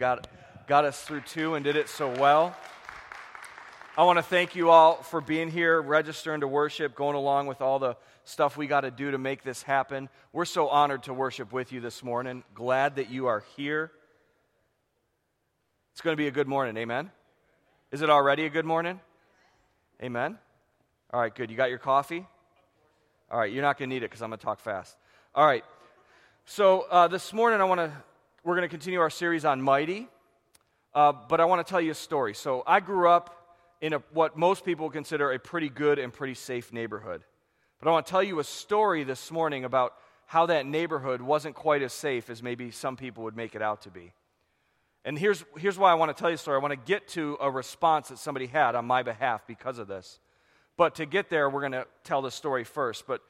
got, got us through two and did it so well. I want to thank you all for being here, registering to worship, going along with all the stuff we got to do to make this happen. We're so honored to worship with you this morning. Glad that you are here. It's going to be a good morning. Amen. Is it already a good morning? Amen. All right, good. You got your coffee? All right, you're not going to need it because I'm going to talk fast. All right. So uh, this morning, I want to we're going to continue our series on mighty, uh, but I want to tell you a story. So I grew up in a, what most people consider a pretty good and pretty safe neighborhood. But I want to tell you a story this morning about how that neighborhood wasn't quite as safe as maybe some people would make it out to be. And here's, here's why I want to tell you a story. I want to get to a response that somebody had on my behalf because of this. But to get there, we're going to tell the story first. But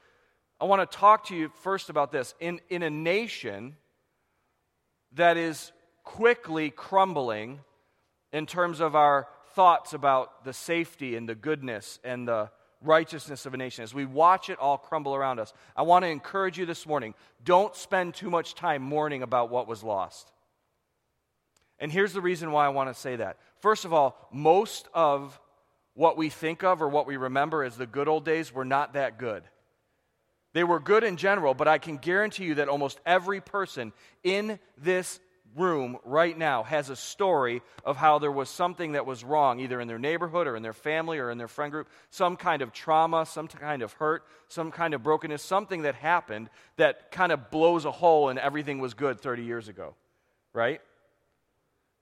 I want to talk to you first about this. In, in a nation that is quickly crumbling in terms of our thoughts about the safety and the goodness and the righteousness of a nation, as we watch it all crumble around us, I want to encourage you this morning don't spend too much time mourning about what was lost. And here's the reason why I want to say that. First of all, most of what we think of or what we remember as the good old days were not that good. They were good in general, but I can guarantee you that almost every person in this room right now has a story of how there was something that was wrong, either in their neighborhood or in their family or in their friend group, some kind of trauma, some kind of hurt, some kind of brokenness, something that happened that kind of blows a hole and everything was good 30 years ago, right?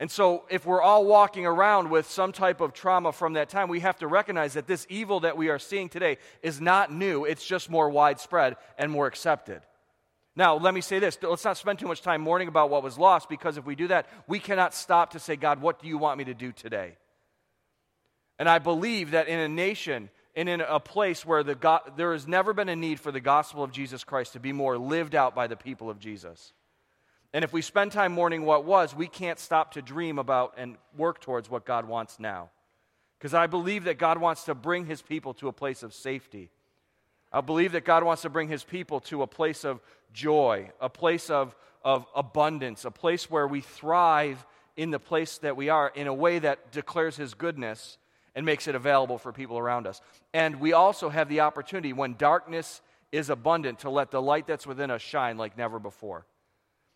And so, if we're all walking around with some type of trauma from that time, we have to recognize that this evil that we are seeing today is not new. It's just more widespread and more accepted. Now, let me say this. Let's not spend too much time mourning about what was lost because if we do that, we cannot stop to say, God, what do you want me to do today? And I believe that in a nation and in a place where the God, there has never been a need for the gospel of Jesus Christ to be more lived out by the people of Jesus. And if we spend time mourning what was, we can't stop to dream about and work towards what God wants now. Because I believe that God wants to bring his people to a place of safety. I believe that God wants to bring his people to a place of joy, a place of, of abundance, a place where we thrive in the place that we are in a way that declares his goodness and makes it available for people around us. And we also have the opportunity, when darkness is abundant, to let the light that's within us shine like never before.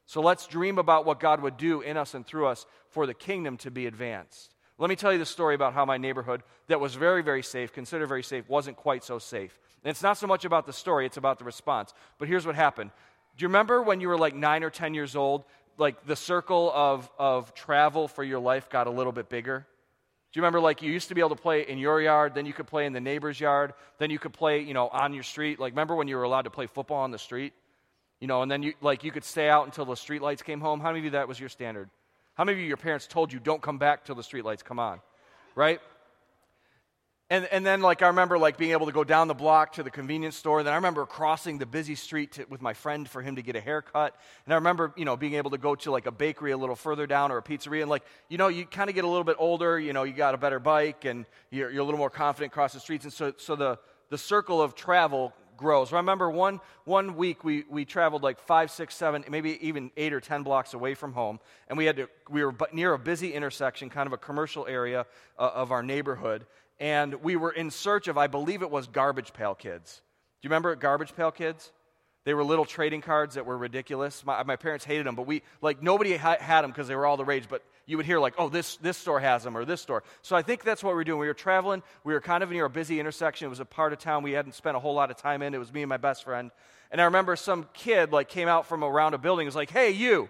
So let's dream about what God would do in us and through us for the kingdom to be advanced. Let me tell you the story about how my neighborhood, that was very, very safe, considered very safe, wasn't quite so safe. And it's not so much about the story, it's about the response. But here's what happened. Do you remember when you were like nine or 10 years old, like the circle of, of travel for your life got a little bit bigger? Do you remember like you used to be able to play in your yard, then you could play in the neighbor's yard, then you could play, you know, on your street? Like remember when you were allowed to play football on the street? You know, and then you like you could stay out until the streetlights came home. How many of you that was your standard? How many of you your parents told you don't come back till the streetlights come on? Right? And, and then like I remember like being able to go down the block to the convenience store. And then I remember crossing the busy street to, with my friend for him to get a haircut. And I remember, you know, being able to go to like a bakery a little further down or a pizzeria. And like, you know, you kind of get a little bit older, you know, you got a better bike and you're, you're a little more confident across the streets. And so, so the, the circle of travel grows. I remember one, one week we, we traveled like five, six, seven, maybe even eight or ten blocks away from home, and we, had to, we were near a busy intersection, kind of a commercial area uh, of our neighborhood, and we were in search of, I believe it was Garbage Pail Kids. Do you remember Garbage Pail Kids? They were little trading cards that were ridiculous. My, my parents hated them, but we, like, nobody ha- had them because they were all the rage. But you would hear, like, oh, this, this store has them or this store. So I think that's what we were doing. We were traveling. We were kind of near a busy intersection. It was a part of town we hadn't spent a whole lot of time in. It was me and my best friend. And I remember some kid, like, came out from around a building and was like, hey, you.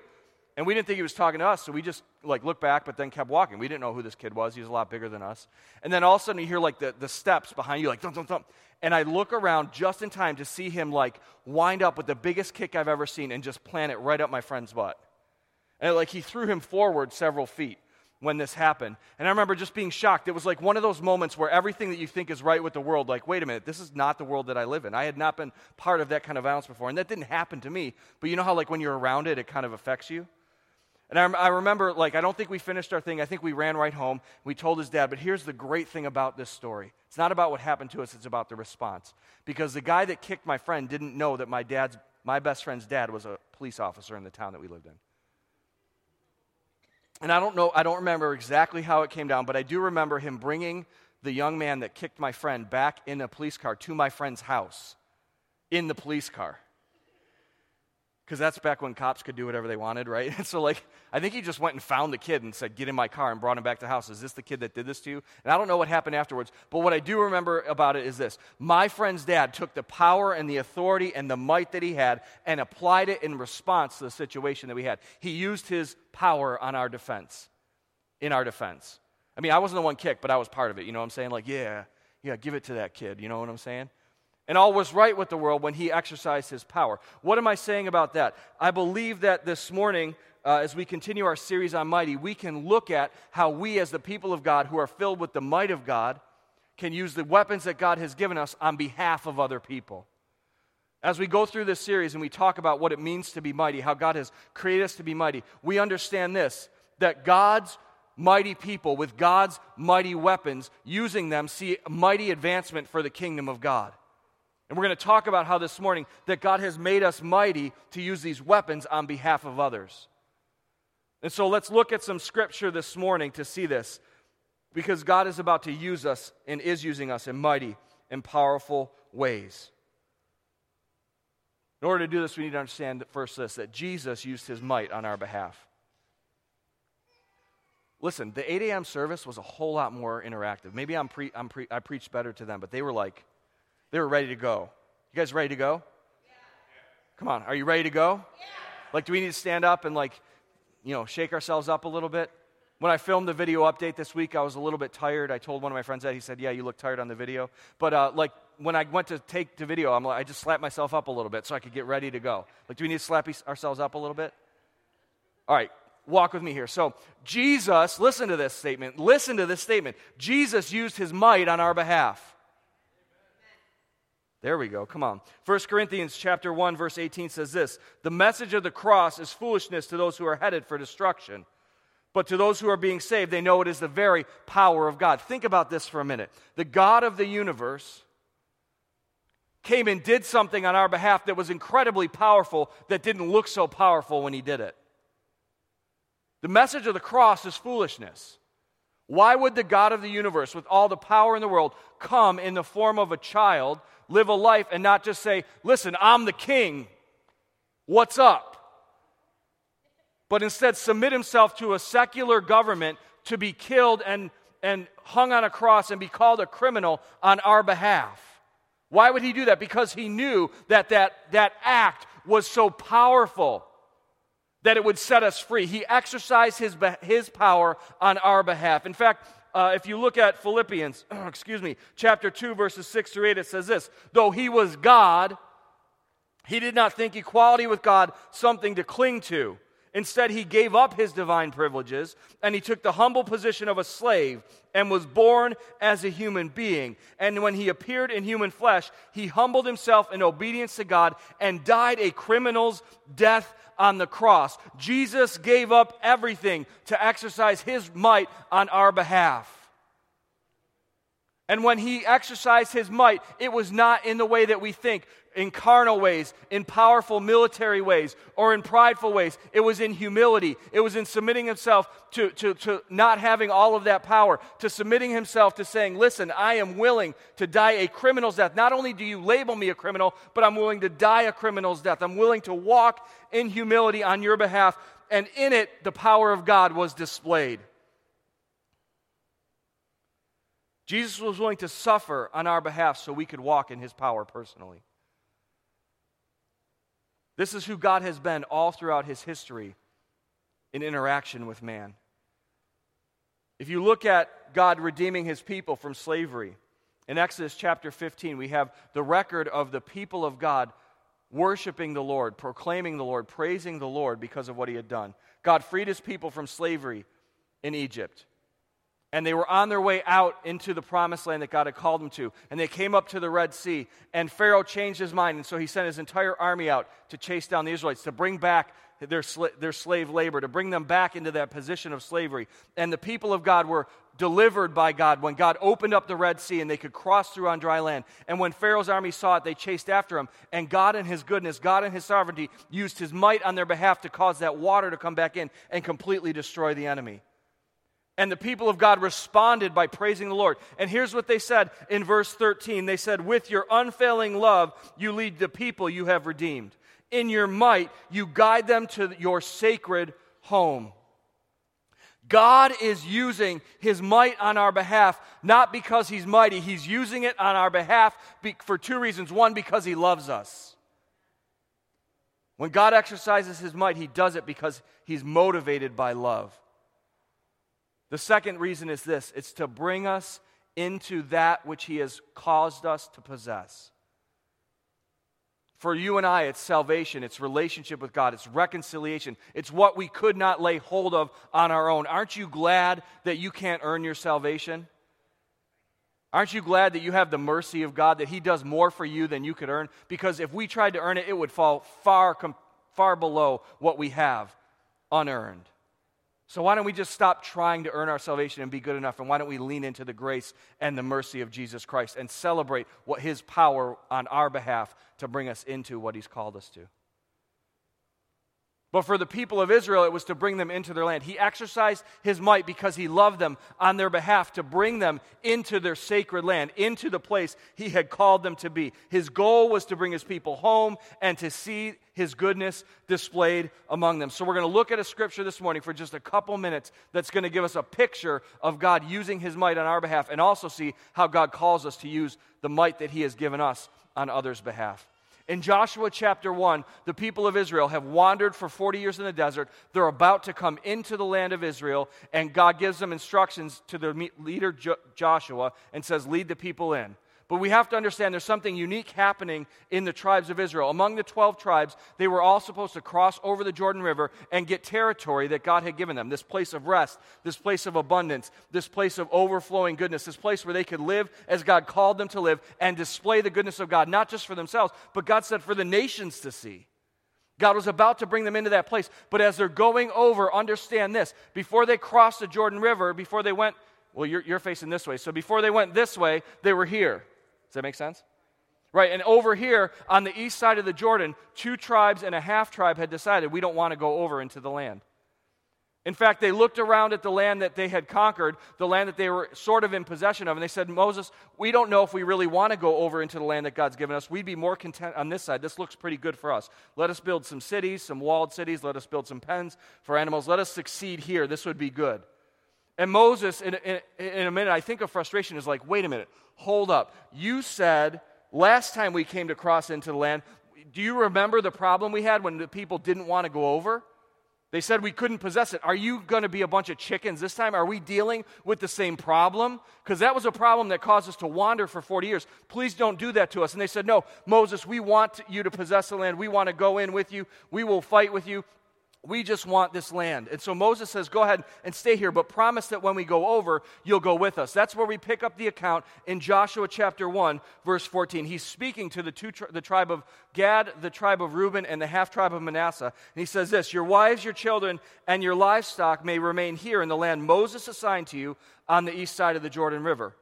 And we didn't think he was talking to us, so we just like looked back, but then kept walking. We didn't know who this kid was. He was a lot bigger than us. And then all of a sudden you hear like the, the steps behind you, like thump, thump, thump. And I look around just in time to see him like wind up with the biggest kick I've ever seen and just plant it right up my friend's butt. And like he threw him forward several feet when this happened. And I remember just being shocked. It was like one of those moments where everything that you think is right with the world, like, wait a minute, this is not the world that I live in. I had not been part of that kind of violence before. And that didn't happen to me. But you know how, like, when you're around it, it kind of affects you? And I, I, remember, like, I don't think we finished our thing. I think we ran right home. We told his dad, but here's the great thing about this story it's not about what happened to us, it's about the response. Because the guy that kicked my friend didn't know that my dad's, my best friend's dad was a police officer in the town that we lived in. And I don't know, I don't remember exactly how it came down, but I do remember him bringing the young man that kicked my friend back in a police car to my friend's house in the police car because that's back when cops could do whatever they wanted, right? And so, like, I think he just went and found the kid and said, Get in my car and brought him back to the house. Is this the kid that did this to you? And I don't know what happened afterwards, but what I do remember about it is this my friend's dad took the power and the authority and the might that he had and applied it in response to the situation that we had. He used his power on our defense, in our defense. I mean, I wasn't the one kicked, but I was part of it. You know what I'm saying? Like, yeah, yeah, give it to that kid. You know what I'm saying? And all was right with the world when he exercised his power. What am I saying about that? I believe that this morning, uh, as we continue our series on mighty, we can look at how we, as the people of God who are filled with the might of God, can use the weapons that God has given us on behalf of other people. As we go through this series and we talk about what it means to be mighty, how God has created us to be mighty, we understand this that God's mighty people with God's mighty weapons, using them, see mighty advancement for the kingdom of God. And we're going to talk about how this morning that God has made us mighty to use these weapons on behalf of others. And so let's look at some scripture this morning to see this because God is about to use us and is using us in mighty and powerful ways. In order to do this, we need to understand first this that Jesus used his might on our behalf. Listen, the 8 a.m. service was a whole lot more interactive. Maybe I'm pre, I'm pre, I preached better to them, but they were like, they were ready to go. You guys ready to go? Yeah. Come on, are you ready to go? Yeah. Like, do we need to stand up and, like, you know, shake ourselves up a little bit? When I filmed the video update this week, I was a little bit tired. I told one of my friends that. He said, Yeah, you look tired on the video. But, uh, like, when I went to take the video, I'm like, I just slapped myself up a little bit so I could get ready to go. Like, do we need to slap ourselves up a little bit? All right, walk with me here. So, Jesus, listen to this statement. Listen to this statement. Jesus used his might on our behalf. There we go. Come on. 1 Corinthians chapter 1 verse 18 says this, "The message of the cross is foolishness to those who are headed for destruction, but to those who are being saved, they know it is the very power of God." Think about this for a minute. The God of the universe came and did something on our behalf that was incredibly powerful that didn't look so powerful when he did it. The message of the cross is foolishness. Why would the God of the universe, with all the power in the world, come in the form of a child live a life and not just say, Listen, I'm the king. What's up? But instead submit himself to a secular government to be killed and, and hung on a cross and be called a criminal on our behalf. Why would he do that? Because he knew that that, that act was so powerful that it would set us free. He exercised his, his power on our behalf. In fact, uh, if you look at Philippians, excuse me, chapter 2, verses 6 through 8, it says this Though he was God, he did not think equality with God something to cling to. Instead, he gave up his divine privileges and he took the humble position of a slave and was born as a human being. And when he appeared in human flesh, he humbled himself in obedience to God and died a criminal's death on the cross. Jesus gave up everything to exercise his might on our behalf. And when he exercised his might, it was not in the way that we think, in carnal ways, in powerful military ways, or in prideful ways. It was in humility. It was in submitting himself to, to, to not having all of that power, to submitting himself to saying, Listen, I am willing to die a criminal's death. Not only do you label me a criminal, but I'm willing to die a criminal's death. I'm willing to walk in humility on your behalf. And in it, the power of God was displayed. Jesus was willing to suffer on our behalf so we could walk in his power personally. This is who God has been all throughout his history in interaction with man. If you look at God redeeming his people from slavery, in Exodus chapter 15, we have the record of the people of God worshiping the Lord, proclaiming the Lord, praising the Lord because of what he had done. God freed his people from slavery in Egypt and they were on their way out into the promised land that God had called them to. And they came up to the Red Sea, and Pharaoh changed his mind, and so he sent his entire army out to chase down the Israelites, to bring back their, sla- their slave labor, to bring them back into that position of slavery. And the people of God were delivered by God when God opened up the Red Sea and they could cross through on dry land. And when Pharaoh's army saw it, they chased after him. And God, in his goodness, God, in his sovereignty, used his might on their behalf to cause that water to come back in and completely destroy the enemy. And the people of God responded by praising the Lord. And here's what they said in verse 13 They said, With your unfailing love, you lead the people you have redeemed. In your might, you guide them to your sacred home. God is using his might on our behalf, not because he's mighty. He's using it on our behalf for two reasons. One, because he loves us. When God exercises his might, he does it because he's motivated by love. The second reason is this it's to bring us into that which He has caused us to possess. For you and I, it's salvation, it's relationship with God, it's reconciliation, it's what we could not lay hold of on our own. Aren't you glad that you can't earn your salvation? Aren't you glad that you have the mercy of God, that He does more for you than you could earn? Because if we tried to earn it, it would fall far, far below what we have unearned. So, why don't we just stop trying to earn our salvation and be good enough? And why don't we lean into the grace and the mercy of Jesus Christ and celebrate what his power on our behalf to bring us into what he's called us to? But for the people of Israel, it was to bring them into their land. He exercised his might because he loved them on their behalf to bring them into their sacred land, into the place he had called them to be. His goal was to bring his people home and to see his goodness displayed among them. So we're going to look at a scripture this morning for just a couple minutes that's going to give us a picture of God using his might on our behalf and also see how God calls us to use the might that he has given us on others' behalf. In Joshua chapter 1, the people of Israel have wandered for 40 years in the desert. They're about to come into the land of Israel, and God gives them instructions to their leader Joshua and says, Lead the people in. But we have to understand there's something unique happening in the tribes of Israel. Among the 12 tribes, they were all supposed to cross over the Jordan River and get territory that God had given them this place of rest, this place of abundance, this place of overflowing goodness, this place where they could live as God called them to live and display the goodness of God, not just for themselves, but God said for the nations to see. God was about to bring them into that place. But as they're going over, understand this before they crossed the Jordan River, before they went, well, you're, you're facing this way. So before they went this way, they were here. Does that make sense? Right, and over here on the east side of the Jordan, two tribes and a half tribe had decided we don't want to go over into the land. In fact, they looked around at the land that they had conquered, the land that they were sort of in possession of, and they said, Moses, we don't know if we really want to go over into the land that God's given us. We'd be more content on this side. This looks pretty good for us. Let us build some cities, some walled cities. Let us build some pens for animals. Let us succeed here. This would be good. And Moses, in, in, in, a minute, I think of frustration is like, wait a minute, hold up. You said last time we came to cross into the land, do you remember the problem we had when the people didn't want to go over? They said we couldn't possess it. Are you going to be a bunch of chickens this time? Are we dealing with the same problem? Because that was a problem that caused us to wander for 40 years. Please don't do that to us. And they said, No, Moses, we want you to possess the land. We want to go in with you. We will fight with you. We just want this land. And so Moses says, Go ahead and stay here, but promise that when we go over, you'll go with us. That's where we pick up the account in Joshua chapter 1, verse 14. He's speaking to the, two, the tribe of Gad, the tribe of Reuben, and the half tribe of Manasseh. And he says this Your wives, your children, and your livestock may remain here in the land Moses assigned to you on the east side of the Jordan River.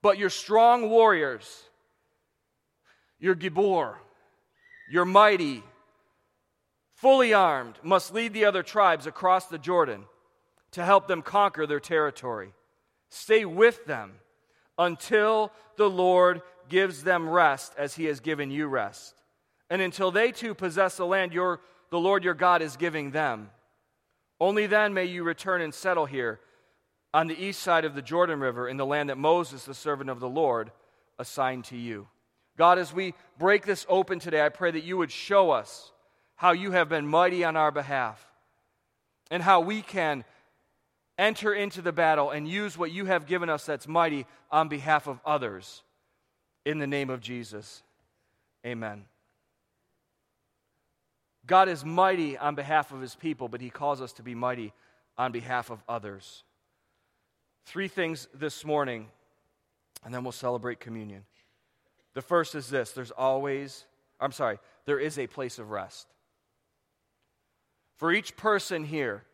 But your strong warriors, your Gibor, your mighty, fully armed, must lead the other tribes across the Jordan to help them conquer their territory. Stay with them until the Lord gives them rest as he has given you rest, and until they too possess the land your, the Lord your God is giving them. Only then may you return and settle here on the east side of the Jordan River in the land that Moses, the servant of the Lord, assigned to you. God, as we break this open today, I pray that you would show us how you have been mighty on our behalf and how we can enter into the battle and use what you have given us that's mighty on behalf of others. In the name of Jesus. Amen. God is mighty on behalf of his people, but he calls us to be mighty on behalf of others. Three things this morning, and then we'll celebrate communion. The first is this there's always, I'm sorry, there is a place of rest. For each person here,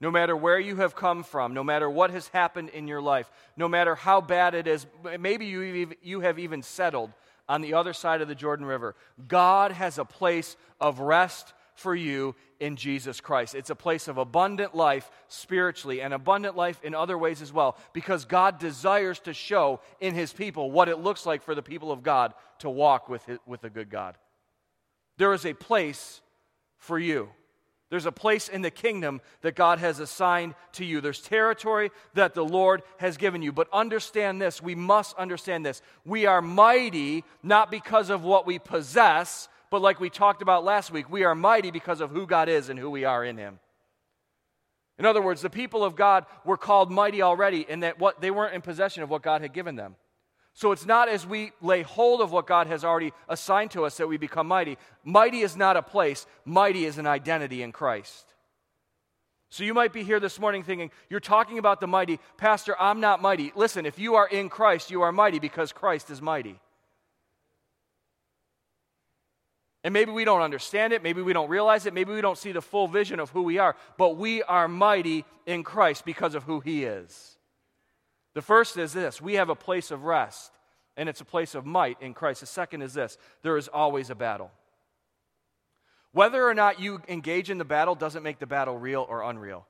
no matter where you have come from, no matter what has happened in your life, no matter how bad it is, maybe you, have even settled on the other side of the Jordan River. God has a place of rest for you in Jesus Christ. It's a place of abundant life spiritually and abundant life in other ways as well because God desires to show in his people what it looks like for the people of God to walk with, with a good God. There is a place for you. There's a place in the kingdom that God has assigned to you. There's territory that the Lord has given you. But understand this, we must understand this. We are mighty not because of what we possess, but like we talked about last week, we are mighty because of who God is and who we are in Him. In other words, the people of God were called mighty already in that what they weren't in possession of what God had given them. So it's not as we lay hold of what God has already assigned to us that we become mighty. Mighty is not a place, mighty is an identity in Christ. So you might be here this morning thinking, You're talking about the mighty. Pastor, I'm not mighty. Listen, if you are in Christ, you are mighty because Christ is mighty. And maybe we don't understand it, maybe we don't realize it, maybe we don't see the full vision of who we are, but we are mighty in Christ because of who He is. The first is this we have a place of rest, and it's a place of might in Christ. The second is this there is always a battle. Whether or not you engage in the battle doesn't make the battle real or unreal.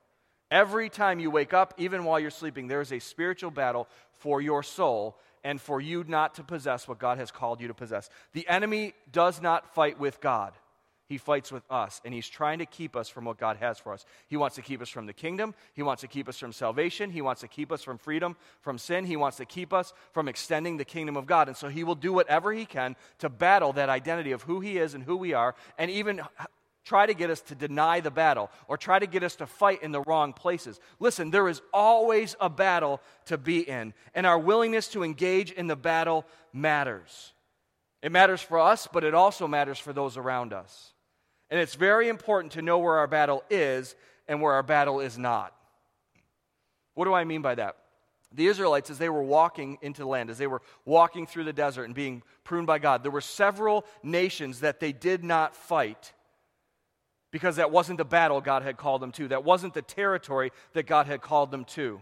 Every time you wake up, even while you're sleeping, there is a spiritual battle for your soul and for you not to possess what God has called you to possess. The enemy does not fight with God. He fights with us, and he's trying to keep us from what God has for us. He wants to keep us from the kingdom. He wants to keep us from salvation. He wants to keep us from freedom from sin. He wants to keep us from extending the kingdom of God. And so he will do whatever he can to battle that identity of who he is and who we are, and even try to get us to deny the battle or try to get us to fight in the wrong places. Listen, there is always a battle to be in, and our willingness to engage in the battle matters. It matters for us, but it also matters for those around us. And it's very important to know where our battle is and where our battle is not. What do I mean by that? The Israelites, as they were walking into the land, as they were walking through the desert and being pruned by God, there were several nations that they did not fight because that wasn't the battle God had called them to. That wasn't the territory that God had called them to.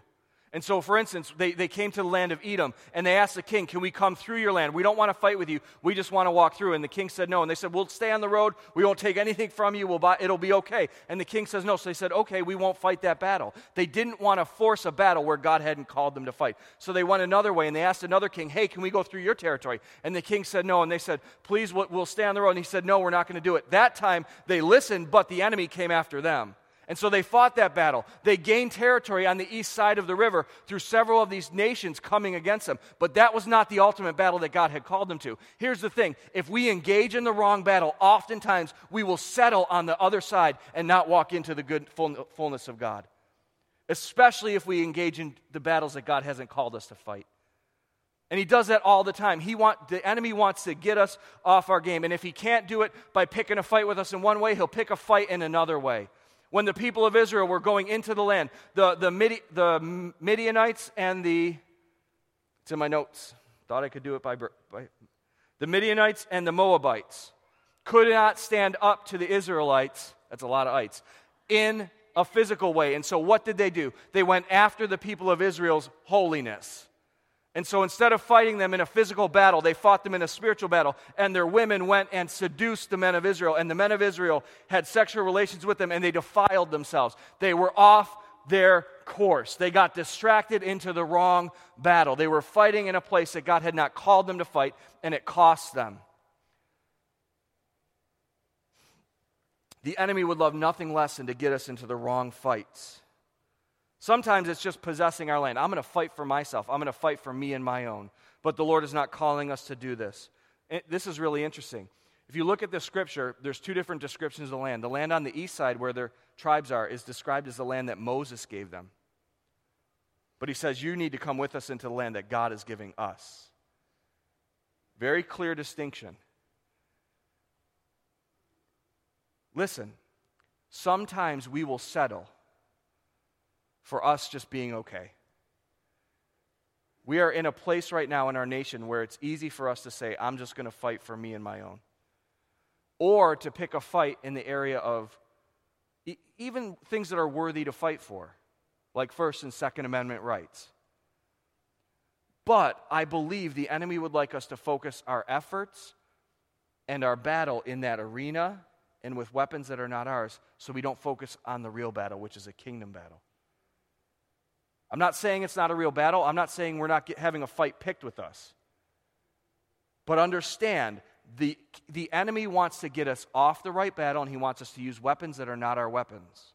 And so, for instance, they, they came to the land of Edom and they asked the king, Can we come through your land? We don't want to fight with you. We just want to walk through. And the king said no. And they said, We'll stay on the road. We won't take anything from you. We'll buy, it'll be okay. And the king says no. So they said, Okay, we won't fight that battle. They didn't want to force a battle where God hadn't called them to fight. So they went another way and they asked another king, Hey, can we go through your territory? And the king said no. And they said, Please, we'll stay on the road. And he said, No, we're not going to do it. That time they listened, but the enemy came after them. And so they fought that battle. They gained territory on the east side of the river through several of these nations coming against them. But that was not the ultimate battle that God had called them to. Here's the thing if we engage in the wrong battle, oftentimes we will settle on the other side and not walk into the good fullness of God. Especially if we engage in the battles that God hasn't called us to fight. And he does that all the time. He want, the enemy wants to get us off our game. And if he can't do it by picking a fight with us in one way, he'll pick a fight in another way when the people of Israel were going into the land. The, the, Midi, the Midianites and the, it's in my notes, thought I could do it by, by, the Midianites and the Moabites could not stand up to the Israelites, that's a lot of ites, in a physical way. And so what did they do? They went after the people of Israel's holiness. And so instead of fighting them in a physical battle, they fought them in a spiritual battle. And their women went and seduced the men of Israel. And the men of Israel had sexual relations with them and they defiled themselves. They were off their course. They got distracted into the wrong battle. They were fighting in a place that God had not called them to fight, and it cost them. The enemy would love nothing less than to get us into the wrong fights. Sometimes it's just possessing our land. I'm going to fight for myself. I'm going to fight for me and my own. But the Lord is not calling us to do this. Eh, this is really interesting. If you look at the scripture, there's two different descriptions of the land. The land on the east side, where their tribes are, is described as the land that Moses gave them. But he says, You need to come with us into the land that God is giving us. Very clear distinction. Listen, sometimes we will settle for us just being okay. We are in a place right now in our nation where it's easy for us to say, I'm just going to fight for me and my own. Or to pick a fight in the area of E- even things that are worthy to fight for, like First and Second Amendment rights. But I believe the enemy would like us to focus our efforts and our battle in that arena and with weapons that are not ours so we don't focus on the real battle, which is a kingdom battle. I'm not saying it's not a real battle. I'm not saying we're not get, having a fight picked with us. But understand, the, the enemy wants to get us off the right battle and he wants us to use weapons that are not our weapons.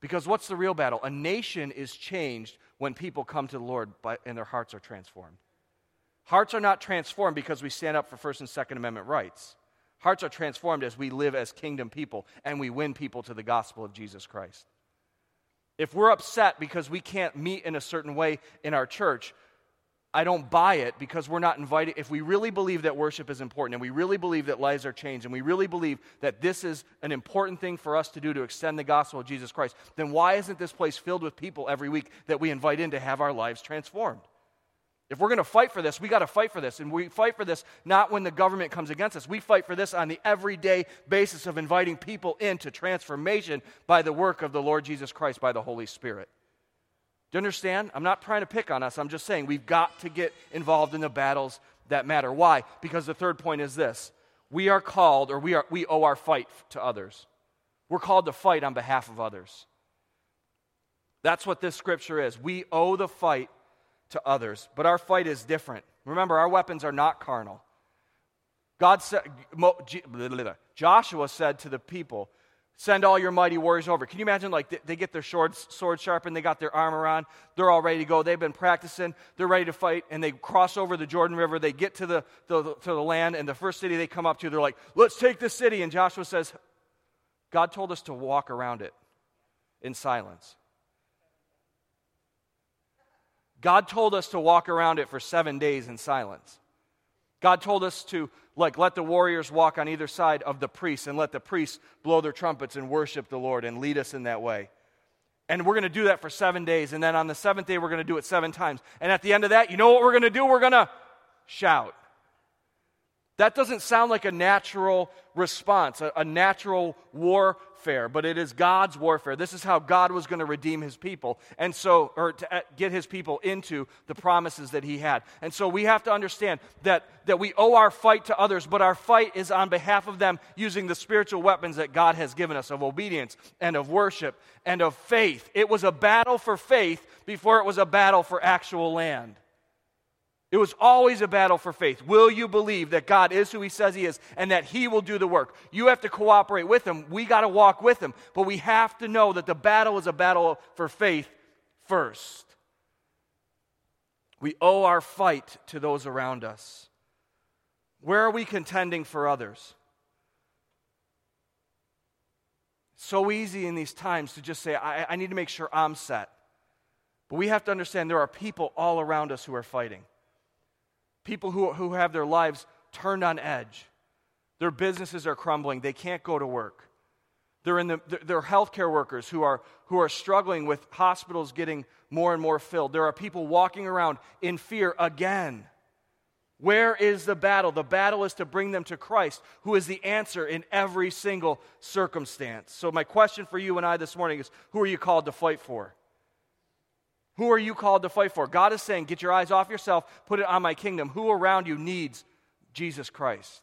Because what's the real battle? A nation is changed when people come to the Lord by, and their hearts are transformed. Hearts are not transformed because we stand up for First and Second Amendment rights. Hearts are transformed as we live as kingdom people and we win people to the gospel of Jesus Christ. If we're upset because we can't meet in a certain way in our church, I don't buy it because we're not invited. If we really believe that worship is important and we really believe that lives are changed and we really believe that this is an important thing for us to do to extend the gospel of Jesus Christ, then why isn't this place filled with people every week that we invite in to have our lives transformed? If we're going to fight for this, we got to fight for this. And we fight for this not when the government comes against us. We fight for this on the everyday basis of inviting people into transformation by the work of the Lord Jesus Christ by the Holy Spirit. Do you understand? I'm not trying to pick on us. I'm just saying we've got to get involved in the battles that matter. Why? Because the third point is this we are called, or we, are, we owe our fight to others. We're called to fight on behalf of others. That's what this scripture is. We owe the fight to others. But our fight is different. Remember, our weapons are not carnal. God said, Joshua said to the people, Send all your mighty warriors over. Can you imagine, like, they get their swords, swords sharpened, they got their armor on, they're all ready to go, they've been practicing, they're ready to fight, and they cross over the Jordan River, they get to the, the, to the land, and the first city they come up to, they're like, Let's take this city. And Joshua says, God told us to walk around it in silence. God told us to walk around it for seven days in silence. God told us to like let the warriors walk on either side of the priests and let the priests blow their trumpets and worship the Lord and lead us in that way. And we're going to do that for seven days. And then on the seventh day, we're going to do it seven times. And at the end of that, you know what we're going to do? We're going to shout. That doesn't sound like a natural response, a, a natural warfare, but it is God's warfare. This is how God was going to redeem his people, and so, or to uh, get his people into the promises that he had. And so we have to understand that, that we owe our fight to others, but our fight is on behalf of them using the spiritual weapons that God has given us of obedience and of worship and of faith. It was a battle for faith before it was a battle for actual land. It was always a battle for faith. Will you believe that God is who He says He is and that He will do the work? You have to cooperate with Him. We got to walk with Him. But we have to know that the battle is a battle for faith first. We owe our fight to those around us. Where are we contending for others? so easy in these times to just say, I, I need to make sure I'm set. But we have to understand there are people all around us who are fighting people who, who have their lives turned on edge. Their businesses are crumbling. They can't go to work. They're, in the, they're healthcare workers who are, who are struggling with hospitals getting more and more filled. There are people walking around in fear again. Where is the battle? The battle is to bring them to Christ, who is the answer in every single circumstance. So, my question for you and I this morning is who are you called to fight for? Who are you called to fight for? God is saying, get your eyes off yourself, put it on my kingdom. Who around you needs Jesus Christ?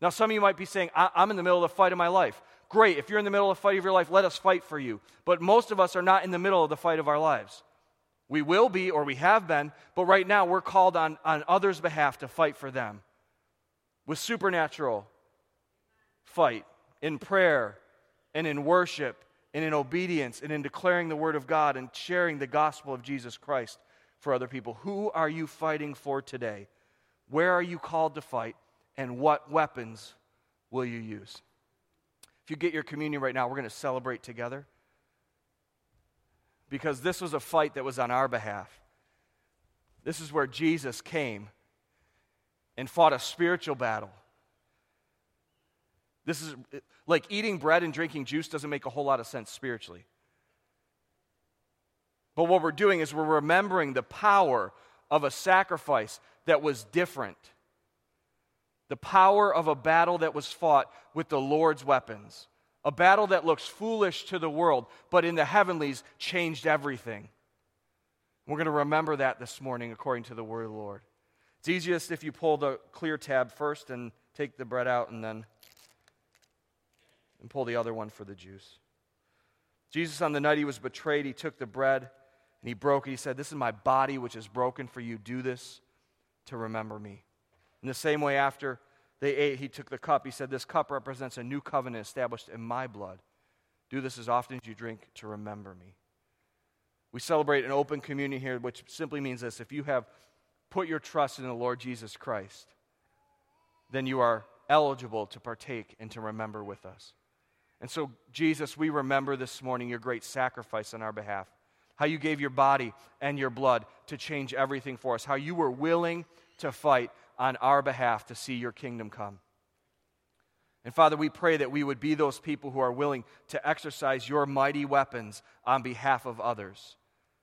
Now, some of you might be saying, I'm in the middle of the fight of my life. Great. If you're in the middle of the fight of your life, let us fight for you. But most of us are not in the middle of the fight of our lives. We will be, or we have been, but right now we're called on, on others' behalf to fight for them with supernatural fight in prayer and in worship and in obedience and in declaring the word of God and sharing the gospel of Jesus Christ for other people. Who are you fighting for today? Where are you called to fight? And what weapons will you use? If you get your communion right now, we're going to celebrate together. Because this was a fight that was on our behalf. This is where Jesus came and fought a spiritual battle this is like eating bread and drinking juice doesn't make a whole lot of sense spiritually. But what we're doing is we're remembering the power of a sacrifice that was different. The power of a battle that was fought with the Lord's weapons, A battle that looks foolish to the world, but in the heavenlies changed everything. We're going to remember that this morning according to the word of the Lord. It's easiest if you pull the clear tab first and take the bread out and then and pull the other one for the juice. Jesus, on the night he was betrayed, he took the bread and he broke it. He said, This is my body which is broken for you. Do this to remember me. In the same way, after they ate, he took the cup. He said, This cup represents a new covenant established in my blood. Do this as often as you drink to remember me. We celebrate an open communion here, which simply means this if you have put your trust in the Lord Jesus Christ, then you are eligible to partake and to remember with us. And so, Jesus, we remember this morning your great sacrifice on our behalf. How you gave your body and your blood to change everything for us. How you were willing to fight on our behalf to see your kingdom come. And Father, we pray that we would be those people who are willing to exercise your mighty weapons on behalf of others,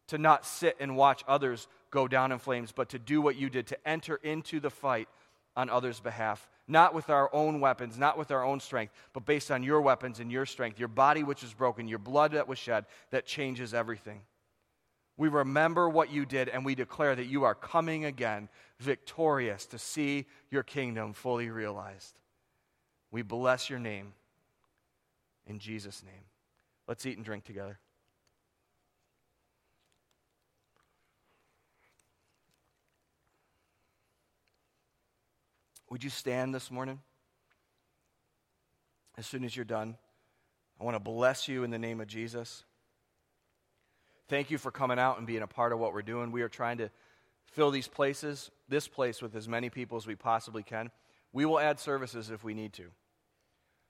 to not sit and watch others go down in flames, but to do what you did, to enter into the fight on others' behalf, not with our own weapons, not with our own strength, but based on your weapons and your strength, your body which was broken, your blood that was shed, that changes everything. We remember what you did and we declare that you are coming again victorious to see your kingdom fully realized. We bless your name in Jesus' name. Let's eat and drink together. Would you stand this morning? As soon as you're done, I want to bless you in the name of Jesus. Thank you for coming out and being a part of what we're doing. We are trying to fill these places, this place, with as many people as we possibly can. We will add services if we need to.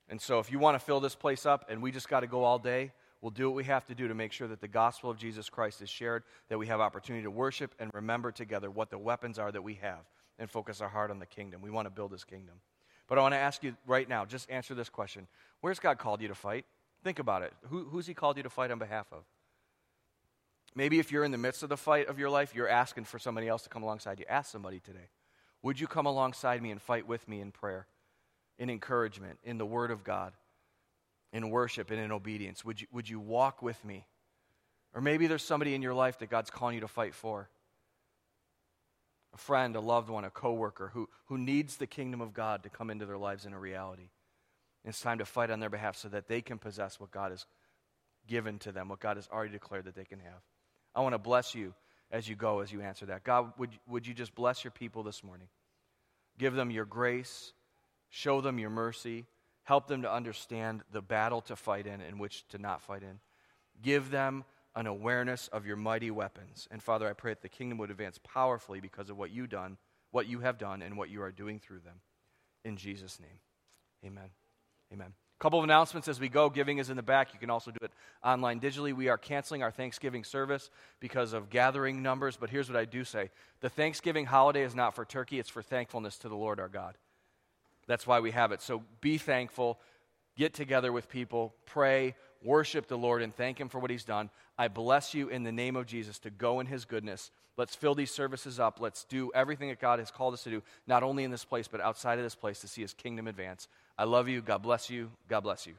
And so, if you want to fill this place up and we just got to go all day, we'll do what we have to do to make sure that the gospel of Jesus Christ is shared, that we have opportunity to worship and remember together what the weapons are that we have and focus our heart on the kingdom. We want to build this kingdom. But I want to ask you right now, just answer this question Where's God called you to fight? Think about it. Who, who's he called you to fight on behalf of? Maybe if you're in the midst of the fight of your life, you're asking for somebody else to come alongside you. Ask somebody today. Would you come alongside me and fight with me in prayer, in encouragement, in the Word of God, in worship, and in obedience? Would you, would you walk with me? Or maybe there's somebody in your life that God's calling you to fight for a friend, a loved one, a coworker who, who needs the kingdom of God to come into their lives in a reality. It's time to fight on their behalf so that they can possess what God has given to them, what God has already declared that they can have. I want to bless you as you go, as you answer that. God, would, would you just bless your people this morning? Give them your grace, show them your mercy, help them to understand the battle to fight in and which to not fight in. Give them an awareness of your mighty weapons. And Father, I pray that the kingdom would advance powerfully because of what you done, what you have done, and what you are doing through them. In Jesus' name. Amen. Amen A couple of announcements as we go. Giving is in the back. You can also do it online digitally. We are canceling our Thanksgiving service because of gathering numbers, but here's what I do say the Thanksgiving holiday is not for turkey, it's for thankfulness to the Lord our God. That's why we have it. So be thankful, get together with people, pray, worship the Lord, and thank Him for what He's done. I bless you in the name of Jesus to go in His goodness. Let's fill these services up. Let's do everything that God has called us to do, not only in this place, but outside of this place to see His kingdom advance. I love you. God bless you. God bless you.